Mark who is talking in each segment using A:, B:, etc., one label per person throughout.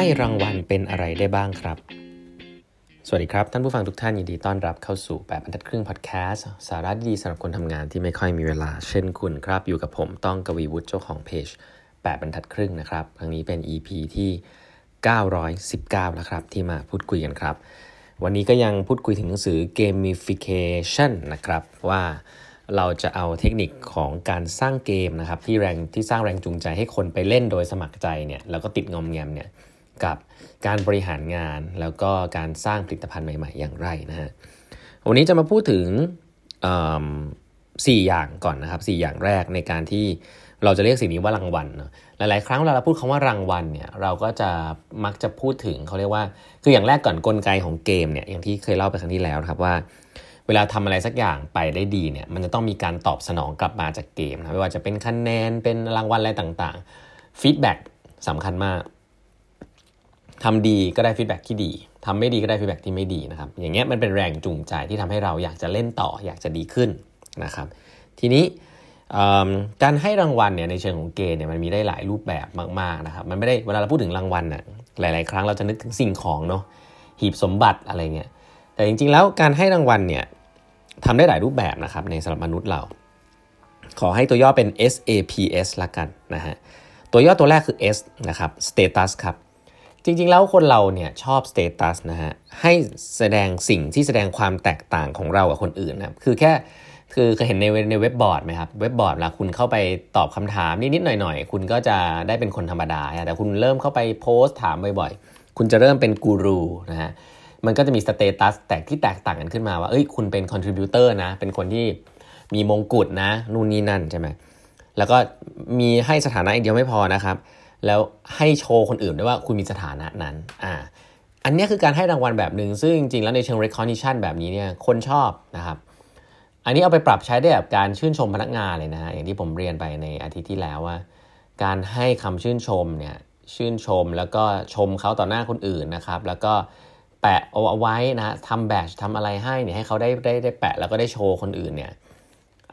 A: ให้รางวัลเป็นอะไรได้บ้างครับ สวัสดีครับ ท่านผู้ฟังทุกท่านยินดีต้อนรับเข้าสู่แบบบรรทัดครึ่งพอดแคสต์สาระดีสำหรับคนทำงานที่ไม่ค่อยมีเวลา เช่นคุณครับ อยู่กับผมต้องกวีวุฒิเจ้าของเพจแปดบรรทัดครึ่งนะครับ ครั้งนี้เป็น EP ที่ 919 แล้วครับ ที่มาพูดคุยกันครับ วันนี้ก็ยังพูดคุยถึงหนังสือ gamification นะครับว่าเราจะเอาเทคนิคของการสร้างเกมนะครับที่แรงที่สร้างแรงจูงใจให้คนไปเล่นโดยสมัครใจเนี่ยแล้วก็ติดงอมแงมเนี่ย กับการบริหารงานแล้วก็การสร้างผลิตภัณฑ์ใหม่ ๆ อย่างไรนะฮะวันนี้จะมาพูดถึงสี่อย่างก่อนนะครับสี่อย่างแรกในการที่เราจะเรียกสิ่งนี้ว่ารางวัลเนาะหลาย ๆ ครั้งเวลาเราพูดคำว่ารางวัลเนี่ยเราก็จะมักจะพูดถึงเขาเรียกว่า คืออย่างแรกก่อนกลไกของเกมเนี่ยอย่างที่เคยเล่าไปครั้งที่แล้วนะครับว่า เวลาทำอะไรสักอย่างไปได้ดีเนี่ยมันจะต้องมีการตอบสนองกลับมาจากเกมนะไม่ว่าจะเป็นคะแนนเป็นรางวัลอะไรต่างๆ feedback สำคัญมาก ทำดีก็ได้ feedback ที่ดีทำไม่ดีก็ได้ feedback ที่ไม่ดีนะครับ อย่างเงี้ยมันเป็นแรงจูงใจที่ทำให้เราอยากจะเล่นต่ออยากจะดีขึ้นนะครับ ทีนี้การให้รางวัลเนี่ยในเชิงของเกมเนี่ยมันมีได้หลายรูปแบบมากๆนะครับ มันไม่ได้เวลาเราพูดถึงรางวัลน่ะหลาย ๆ ครั้งเราจะนึกถึงสิ่งของเนาะหีบสมบัติอะไรเงี้ยแต่จริง ๆ แล้วการให้รางวัลเนี่ยทำได้หลายรูปแบบนะครับในสำหรับมนุษย์เรา ขอให้ตัวย่อเป็น SAPS ละกันนะฮะตัวย่อตัวแรกคือ S นะครับ status ครับ จริงๆ แล้วคนเราเนี่ยชอบ status นะฮะให้แสดงสิ่งที่แสดงความแตกต่างของเรากับคนอื่นนะคือแค่คือเคยเห็นในในเว็บบอร์ดไหมครับเว็บบอร์ดเวลาคุณเข้าไปตอบคำถามนิดๆหน่อยๆ คุณก็จะได้เป็นคนธรรมดา แต่คุณเริ่มเข้าไปโพสต์ถามบ่อยๆ คุณจะเริ่มเป็นกูรูนะฮะมันก็จะมี status แตกที่แตกต่างกันขึ้นมาว่าเอ้ยคุณเป็น contributor นะ เป็นคนที่มีมงกุฎนะนู่นนี่นั่นใช่ไหมแล้วก็มีให้สถานะอีกเดียวไม่พอนะครับ แล้วให้โชว์คนอื่นด้วยว่าคุณมีสถานะนั้นอ่าอันนี้คือการให้รางวัลแบบหนึ่งซึ่งจริงๆแล้วในเชิง recognition แบบนี้เนี่ยคนชอบนะครับอันนี้เอาไปปรับใช้ได้แบบการชื่นชมพนักงานเลยนะฮะอย่างที่ผมเรียนไปในอาทิตย์ที่แล้วว่า การให้คำชื่นชมเนี่ยชื่นชมแล้วก็ชมเขาต่อหน้าคนอื่นนะครับ แล้วก็แปะเอาไว้นะทำแบชทำอะไรให้เนี่ยให้เขาได้ได้ได้แปะแล้วก็ได้โชว์คนอื่นเนี่ย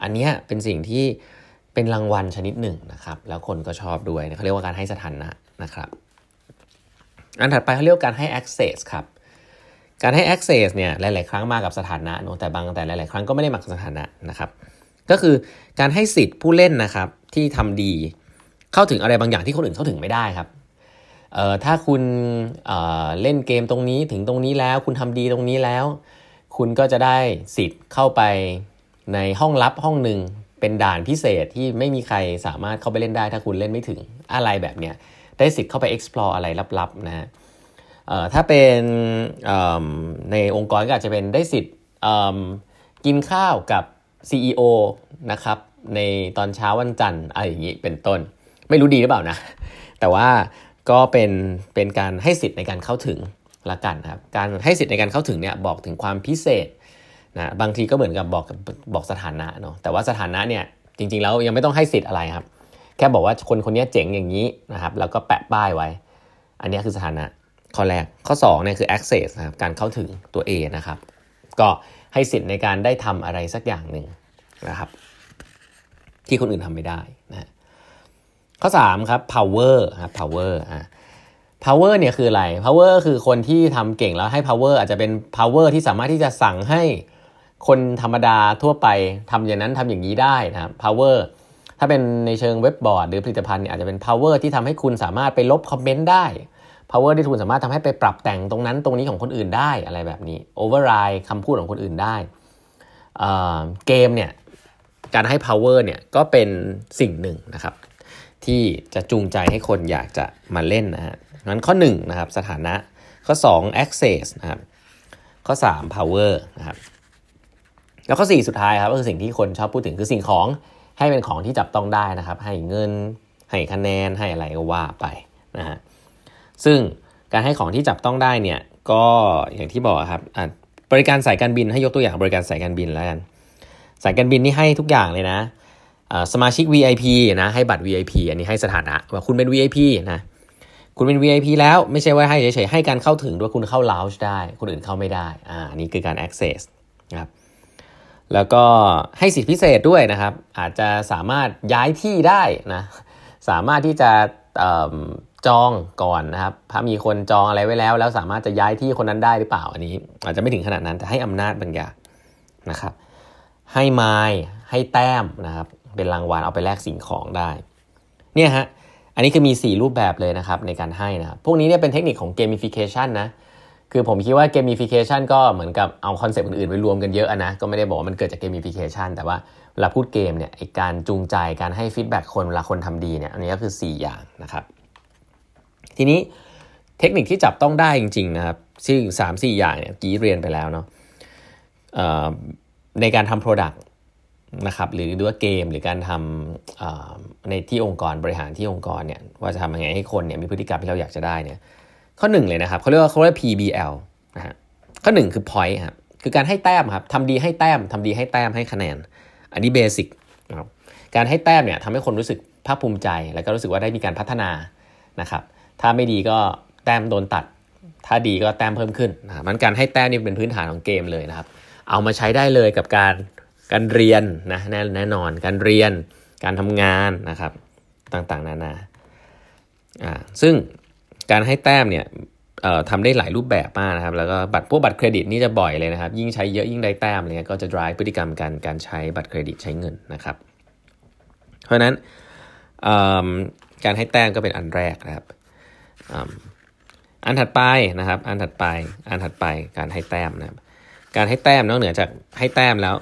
A: อันนี้เป็นสิ่งที่ เป็นรางวัลชนิดหนึ่งนะครับ แล้วคนก็ชอบด้วยเขาเรียกว่าการให้สถานะนะครับ อันถัดไปเขาเรียกว่าการให้ access ครับ การให้ access เนี่ยหลาย ๆ ครั้งมากับสถานะเนอะแต่บางแต่หลาย ๆ ครั้งก็ไม่ได้มากับสถานะนะครับ ก็คือการให้สิทธิ์ผู้เล่นนะครับที่ทำดีเข้าถึงอะไรบางอย่างที่คนอื่นเข้าถึงไม่ได้ครับเอ่อถ้าคุณเอ่อเล่นเกมตรงนี้ถึงตรงนี้แล้ว คุณทำดีตรงนี้แล้ว คุณก็จะได้สิทธิ์เข้าไปในห้องลับห้องหนึ่ง เป็นด่านพิเศษที่ไม่มีใครสามารถเข้าไปเล่นได้ถ้าคุณเล่นไม่ถึงอะไรแบบเนี้ยได้สิทธิ์เข้าไป explore อะไรลับๆนะฮะถ้าเป็นในองค์กรก็อาจจะเป็นได้สิทธิ์กินข้าวกับ CEO นะครับในตอนเช้าวันจันทร์อะไรอย่างนี้เป็นต้น ไม่รู้ดีหรือเปล่านะ แต่ว่าก็เป็นเป็นการให้สิทธิ์ในการเข้าถึงละกันครับการให้สิทธิ์ในการเข้าถึงเนี่ยบอกถึงความพิเศษ นะบางทีก็เหมือนกับบอกบอกสถานะเนาะแต่ว่าสถานะเนี่ยจริงๆแล้วยังไม่ต้องให้สิทธิ์อะไรครับ แค่บอกว่าคนคนนี้เจ๋งอย่างนี้นะครับแล้วก็แปะป้ายไว้ อันนี้คือสถานะข้อแรกข้อ2เนี่ยคือ access นะครับการเข้าถึงตัว A นะครับก็ให้สิทธิ์ในการได้ทำอะไรสักอย่างหนึ่งนะครับ ที่คนอื่นทำไม่ได้นะข้อ3ครับ power ครับ power อ่า power เนี่ยคืออะไร power คือคนที่ทำเก่งแล้วให้ power อาจจะเป็น power ที่สามารถที่จะสั่งให้ คนธรรมดาทั่วไปทำอย่างนั้นทำอย่างนี้ได้นะครับ power ถ้าเป็นในเชิงเว็บบอร์ดหรือผลิตภัณฑ์เนี่ยอาจจะเป็น power ที่ทำให้คุณสามารถไปลบคอมเมนต์ได้ power ที่คุณสามารถทำให้ไปปรับแต่งตรงนั้นตรงนี้ของคนอื่นได้อะไรแบบนี้ override คำพูดของคนอื่นได้เกมเนี่ยการให้ power เนี่ยก็เป็นสิ่งหนึ่งนะครับ ที่จะจูงใจให้คนอยากจะมาเล่นนะฮะงั้นข้อ1นะครับสถานะข้อ 2 access นะครับข้อ 3 power นะครับ แล้วข้อ4สุดท้ายครับก็คือสิ่งที่คนชอบพูดถึงคือสิ่งของให้เป็นของที่จับต้องได้นะครับ ให้เงิน ให้คะแนนให้อะไรก็ว่าไปนะฮะซึ่งการให้ของที่จับต้องได้เนี่ยก็อย่างที่บอกครับบริการสายการบินให้ยกตัวอย่างบริการสายการบินแล้วกันสายการบินนี่ให้ทุกอย่างเลยนะสมาชิก VIP นะให้บัตร VIP อันนี้ให้สถานะว่าคุณเป็น VIP นะคุณเป็น VIP แล้วไม่ใช่ว่าให้เฉยๆให้การเข้าถึงด้วยคุณเข้า lounge ได้ คนอื่นเข้าไม่ได้อ่านี่คือการ access นะครับ แล้วก็ให้สิทธิพิเศษด้วยนะครับ อาจจะสามารถย้ายที่ได้นะ สามารถที่จะจองก่อนนะครับ ถ้ามีคนจองอะไรไว้แล้ว แล้วสามารถจะย้ายที่คนนั้นได้หรือเปล่าอันนี้ อาจจะไม่ถึงขนาดนั้นแต่ให้อำนาจบางอย่างนะครับ ให้ไม้ให้แต้มนะครับ เป็นรางวัลเอาไปแลกสิ่งของได้ เนี่ยฮะ อันนี้คือมี 4 รูปแบบเลยนะครับในการให้นะครับ พวกนี้เนี่ยเป็นเทคนิคของ gamification นะ คือผมคิดว่าเกม i ฟิเคชันก็เหมือนกับเอา concept อื่นๆไปรวมกันเยอะนะ ก็ไม่ได้บอกว่ามันเกิดจากเกม i ฟิเคชันแต่ว่าเวลาพูดเกมเนี่ยการจูงใจการให้ฟีดแบ็กคนเวลาคนทำดีเนี่ยอันนี้ก็คือ 4 อย่างนะครับ ทีนี้เทคนิคที่จับต้องได้จริงๆนะครับซึ่ง3 4อย่างเนี่ยกี้เรียนไปแล้วเนาะในการทำ Product นะครับหรือดูว่าเกมหรือการทำในที่องค์กรบริหารที่องค์กรเนี่ยว่าจะทำยังไงให้คนเนี่ยมีพฤติกรรมที่เราอยากจะได้เนี่ย ข้อหนึ่งเลยนะครับเขาเรียกว่าเขาเรียก PBL นะฮะข้อหนึ่งคือ point ครับคือการให้แต้มครับทำดีให้แต้มทำดีให้แต้มให้คะแนน อันนี้เบสิกนะครับการให้แต้มเนี่ยทำให้คนรู้สึกภาคภูมิใจ แล้วก็รู้สึกว่าได้มีการพัฒนานะครับถ้าไม่ดีก็แต้มโดนตัด ถ้าดีก็แต้มเพิ่มขึ้นนะมันการให้แต้มนี่เป็นพื้นฐานของเกมเลยนะครับ เอามาใช้ได้เลยกับการการเรียนนะแน่แน่นอนการเรียนการทำงานนะครับต่างๆ นานาอ่าซึ่ง การให้แต้มเนี่ยทำได้หลายรูปแบบมากนะครับ แล้วก็บัตรพวกบัตรเครดิตนี่จะบ่อยเลยนะครับ ยิ่งใช้เยอะยิ่งได้แต้มเลยก็จะ drive พฤติกรรมการการใช้บัตรเครดิตใช้เงินนะครับ เพราะนั้นการให้แต้มก็เป็นอันแรกนะครับอันถัดไปนะครับ อันถัดไป อันถัดไปการให้แต้มนะครับ การให้แต้มนอกเหนือจากให้แต้มแล้ว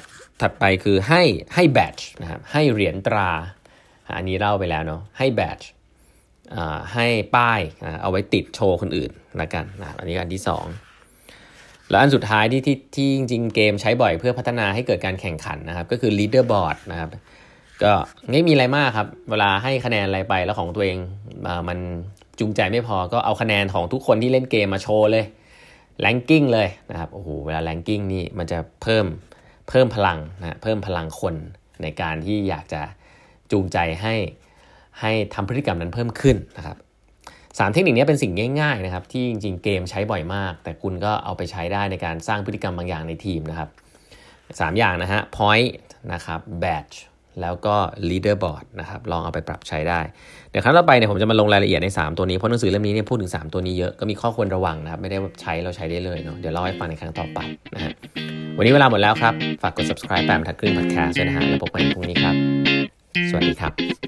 A: ถัดไปคือให้ให้แบตนะครับ ให้เหรียญตรา อันนี้เล่าไปแล้วเนาะ ให้ badge ให้ป้ายเอาไว้ติดโชว์คนอื่นละกันนะอันนี้อันที่ 2 แล้วอันสุดท้ายที่ที่ที่จริงเกมใช้บ่อยเพื่อพัฒนาให้เกิดการแข่งขันนะครับ ก็คือ leaderboard นะครับก็ไม่มีอะไรมากครับ เวลาให้คะแนนอะไรไปแล้วของตัวเองมันจูงใจไม่พอก็เอาคะแนนของทุกคนที่เล่นเกมมาโชว์เลย ranking เลยนะครับโอ้โหเวลา ranking นี่มันจะเพิ่มเพิ่มพลังนะเพิ่มพลังคนในการที่อยากจะจูงใจให้ ให้ทำพฤติกรรมนั้นเพิ่มขึ้นนะครับสามเทคนิคนี้เป็นสิ่งง่ายๆนะครับที่จริงๆเกมใช้บ่อยมาก แต่คุณก็เอาไปใช้ได้ในการสร้างพฤติกรรมบางอย่างในทีมนะครับสามอย่างนะฮะ point นะครับ badge แล้วก็ leaderboard นะครับลองเอาไปปรับใช้ได้ เดี๋ยวครั้งต่อไปเนี่ยผมจะมาลงรายละเอียดใน 3 ตัวนี้ เพราะหนังสือเล่มนี้เนี่ยพูดถึง 3 ตัวนี้เยอะ ก็มีข้อควรระวังนะครับ ไม่ได้ใช้เราใช้ได้เลยเนาะเดี๋ยวเล่าให้ฟังในครั้งต่อไปนะฮะวันนี้เวลาหมดแล้วครับ ฝากกด subscribe แปมทัดครึ่ง podcast ด้วยนะฮะแล้วพบกันพรุ่งนี้ครับ สวัสดีครับ